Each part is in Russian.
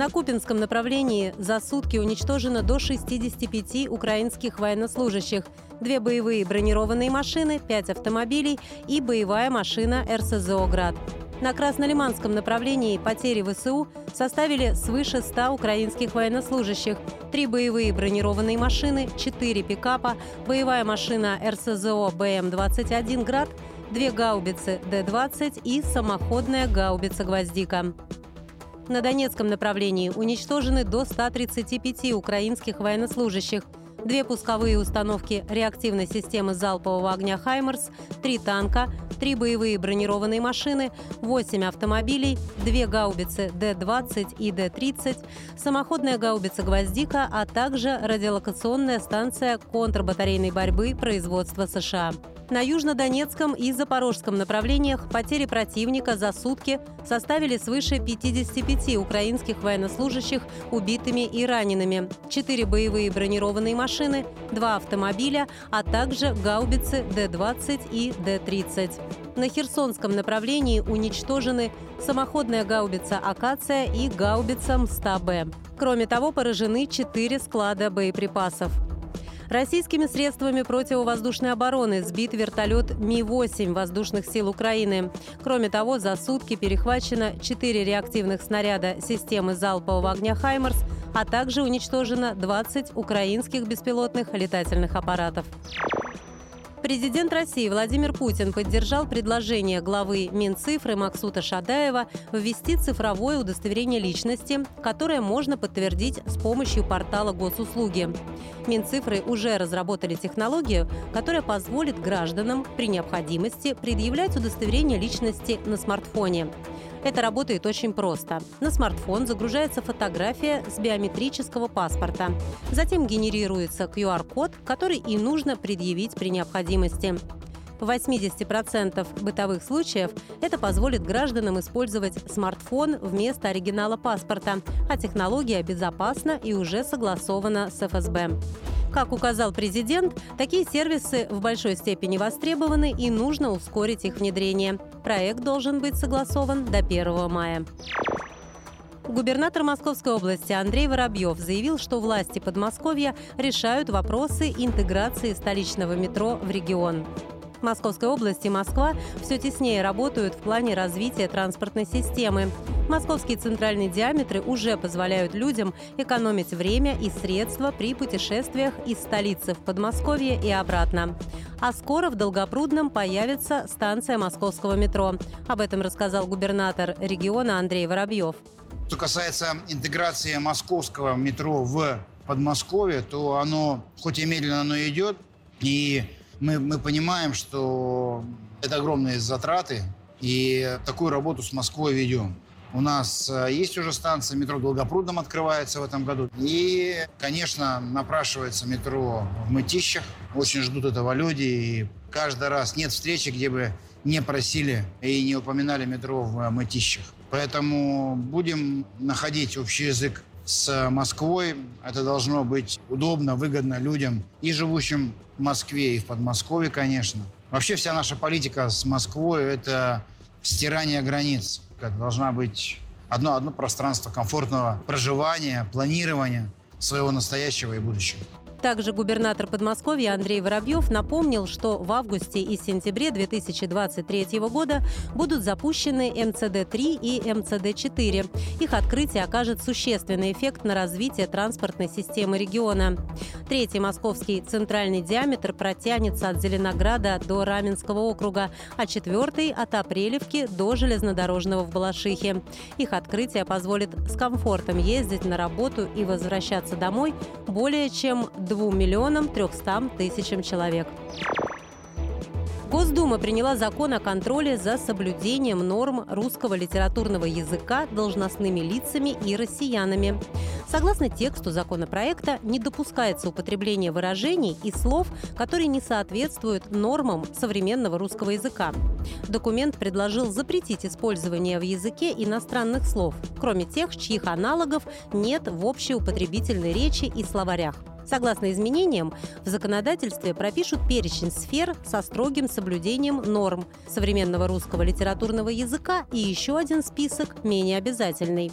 На Купинском направлении за сутки уничтожено до 65 украинских военнослужащих, две боевые бронированные машины, пять автомобилей и боевая машина РСЗО «Град». На Краснолиманском направлении потери ВСУ составили свыше 100 украинских военнослужащих, три боевые бронированные машины, четыре пикапа, боевая машина РСЗО БМ-21 «Град», две гаубицы Д-20 и самоходная гаубица «Гвоздика». На Донецком направлении уничтожены до 135 украинских военнослужащих, две пусковые установки реактивной системы залпового огня «Хаймерс», три танка, три боевые бронированные машины, восемь автомобилей, две гаубицы Д-20 и Д-30, самоходная гаубица «Гвоздика», а также радиолокационная станция контрбатарейной борьбы производства США. На южнодонецком и запорожском направлениях потери противника за сутки составили свыше 55 украинских военнослужащих убитыми и ранеными, четыре боевые бронированные машины, два автомобиля, а также гаубицы Д-20 и Д-30. На Херсонском направлении уничтожены самоходная гаубица «Акация» и гаубица МСТА-Б. Кроме того, поражены четыре склада боеприпасов. Российскими средствами противовоздушной обороны сбит вертолет Ми-8 воздушных сил Украины. Кроме того, за сутки перехвачено 4 реактивных снаряда системы залпового огня «Хаймерс», а также уничтожено 20 украинских беспилотных летательных аппаратов. Президент России Владимир Путин поддержал предложение главы Минцифры Максута Шадаева ввести цифровое удостоверение личности, которое можно подтвердить с помощью портала госуслуги. Минцифры уже разработали технологию, которая позволит гражданам при необходимости предъявлять удостоверение личности на смартфоне. Это работает очень просто. На смартфон загружается фотография с биометрического паспорта. Затем генерируется QR-код, который и нужно предъявить при необходимости. В 80% бытовых случаев это позволит гражданам использовать смартфон вместо оригинала паспорта, а технология безопасна и уже согласована с ФСБ. Как указал президент, такие сервисы в большой степени востребованы и нужно ускорить их внедрение. Проект должен быть согласован до 1 мая. Губернатор Московской области Андрей Воробьев заявил, что власти Подмосковья решают вопросы интеграции столичного метро в регион. Московской области Москва все теснее работают в плане развития транспортной системы. Московские центральные диаметры уже позволяют людям экономить время и средства при путешествиях из столицы в Подмосковье и обратно. А скоро в Долгопрудном появится станция московского метро. Об этом рассказал губернатор региона Андрей Воробьев. Что касается интеграции московского метро в Подмосковье, то оно, хоть и медленно, оно идет, и мы, мы понимаем, что это огромные затраты, и такую работу с Москвой ведем. У нас э, есть уже станция метро Долгопрудном открывается в этом году. И, конечно, напрашивается метро в Мытищах. Очень ждут этого люди. И каждый раз нет встречи, где бы не просили и не упоминали метро в Мытищах. Поэтому будем находить общий язык с Москвой. Это должно быть удобно, выгодно людям и живущим в Москве, и в Подмосковье, конечно. Вообще вся наша политика с Москвой – это стирание границ. Это должна быть одно, одно пространство комфортного проживания, планирования своего настоящего и будущего. Также губернатор Подмосковья Андрей Воробьев напомнил, что в августе и сентябре 2023 года будут запущены МЦД-3 и МЦД-4. Их открытие окажет существенный эффект на развитие транспортной системы региона. Третий московский центральный диаметр протянется от Зеленограда до Раменского округа, а четвертый – от Апрелевки до железнодорожного в Балашихе. Их открытие позволит с комфортом ездить на работу и возвращаться домой более чем 2 миллионам 300 тысячам человек. Госдума приняла закон о контроле за соблюдением норм русского литературного языка должностными лицами и россиянами. Согласно тексту законопроекта, не допускается употребление выражений и слов, которые не соответствуют нормам современного русского языка. Документ предложил запретить использование в языке иностранных слов, кроме тех, чьих аналогов нет в общеупотребительной речи и словарях. Согласно изменениям, в законодательстве пропишут перечень сфер со строгим соблюдением норм современного русского литературного языка и еще один список менее обязательный.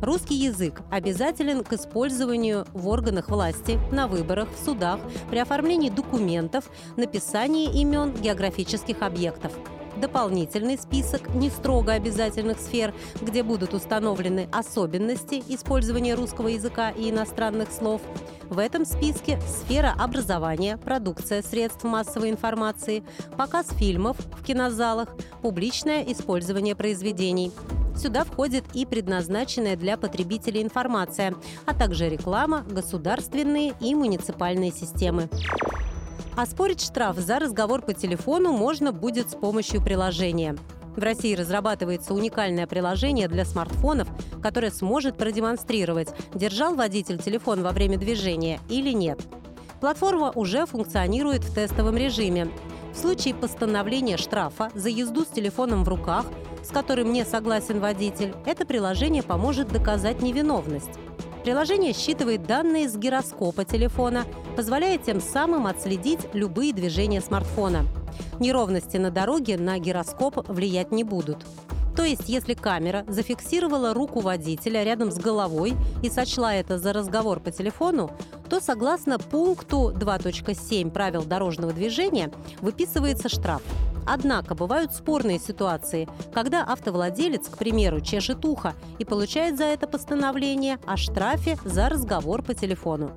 Русский язык обязателен к использованию в органах власти, на выборах, в судах, при оформлении документов, написании имен географических объектов дополнительный список не строго обязательных сфер, где будут установлены особенности использования русского языка и иностранных слов. В этом списке сфера образования, продукция средств массовой информации, показ фильмов в кинозалах, публичное использование произведений. Сюда входит и предназначенная для потребителей информация, а также реклама, государственные и муниципальные системы. Оспорить штраф за разговор по телефону можно будет с помощью приложения. В России разрабатывается уникальное приложение для смартфонов, которое сможет продемонстрировать, держал водитель телефон во время движения или нет. Платформа уже функционирует в тестовом режиме. В случае постановления штрафа за езду с телефоном в руках, с которым не согласен водитель, это приложение поможет доказать невиновность. Приложение считывает данные с гироскопа телефона, позволяя тем самым отследить любые движения смартфона. Неровности на дороге на гироскоп влиять не будут. То есть, если камера зафиксировала руку водителя рядом с головой и сочла это за разговор по телефону, то согласно пункту 2.7 правил дорожного движения выписывается штраф – Однако бывают спорные ситуации, когда автовладелец, к примеру, чешет ухо и получает за это постановление о штрафе за разговор по телефону.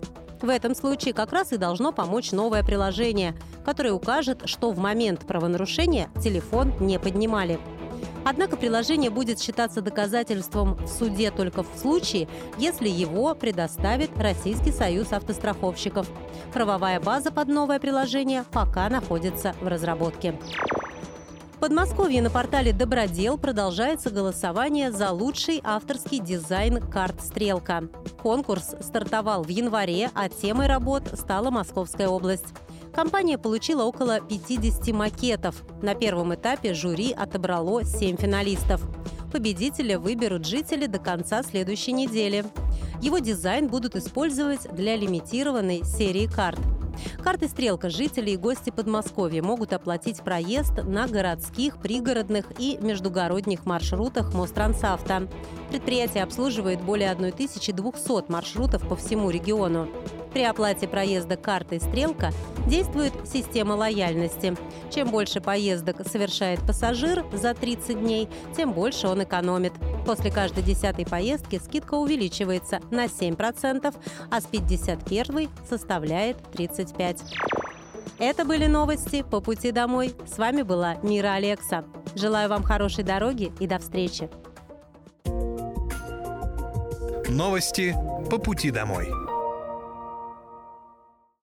В этом случае как раз и должно помочь новое приложение, которое укажет, что в момент правонарушения телефон не поднимали. Однако приложение будет считаться доказательством в суде только в случае, если его предоставит Российский союз автостраховщиков. Правовая база под новое приложение пока находится в разработке. В Подмосковье на портале «Добродел» продолжается голосование за лучший авторский дизайн карт «Стрелка». Конкурс стартовал в январе, а темой работ стала Московская область. Компания получила около 50 макетов. На первом этапе жюри отобрало 7 финалистов. Победителя выберут жители до конца следующей недели. Его дизайн будут использовать для лимитированной серии карт. Карты «Стрелка» жители и гости Подмосковья могут оплатить проезд на городских, пригородных и междугородних маршрутах Мострансавто. Предприятие обслуживает более 1200 маршрутов по всему региону. При оплате проезда картой «Стрелка» действует система лояльности. Чем больше поездок совершает пассажир за 30 дней, тем больше он экономит. После каждой десятой поездки скидка увеличивается на 7%, а с 51 составляет 35%. Это были новости по пути домой. С вами была Мира Алекса. Желаю вам хорошей дороги и до встречи. Новости по пути домой.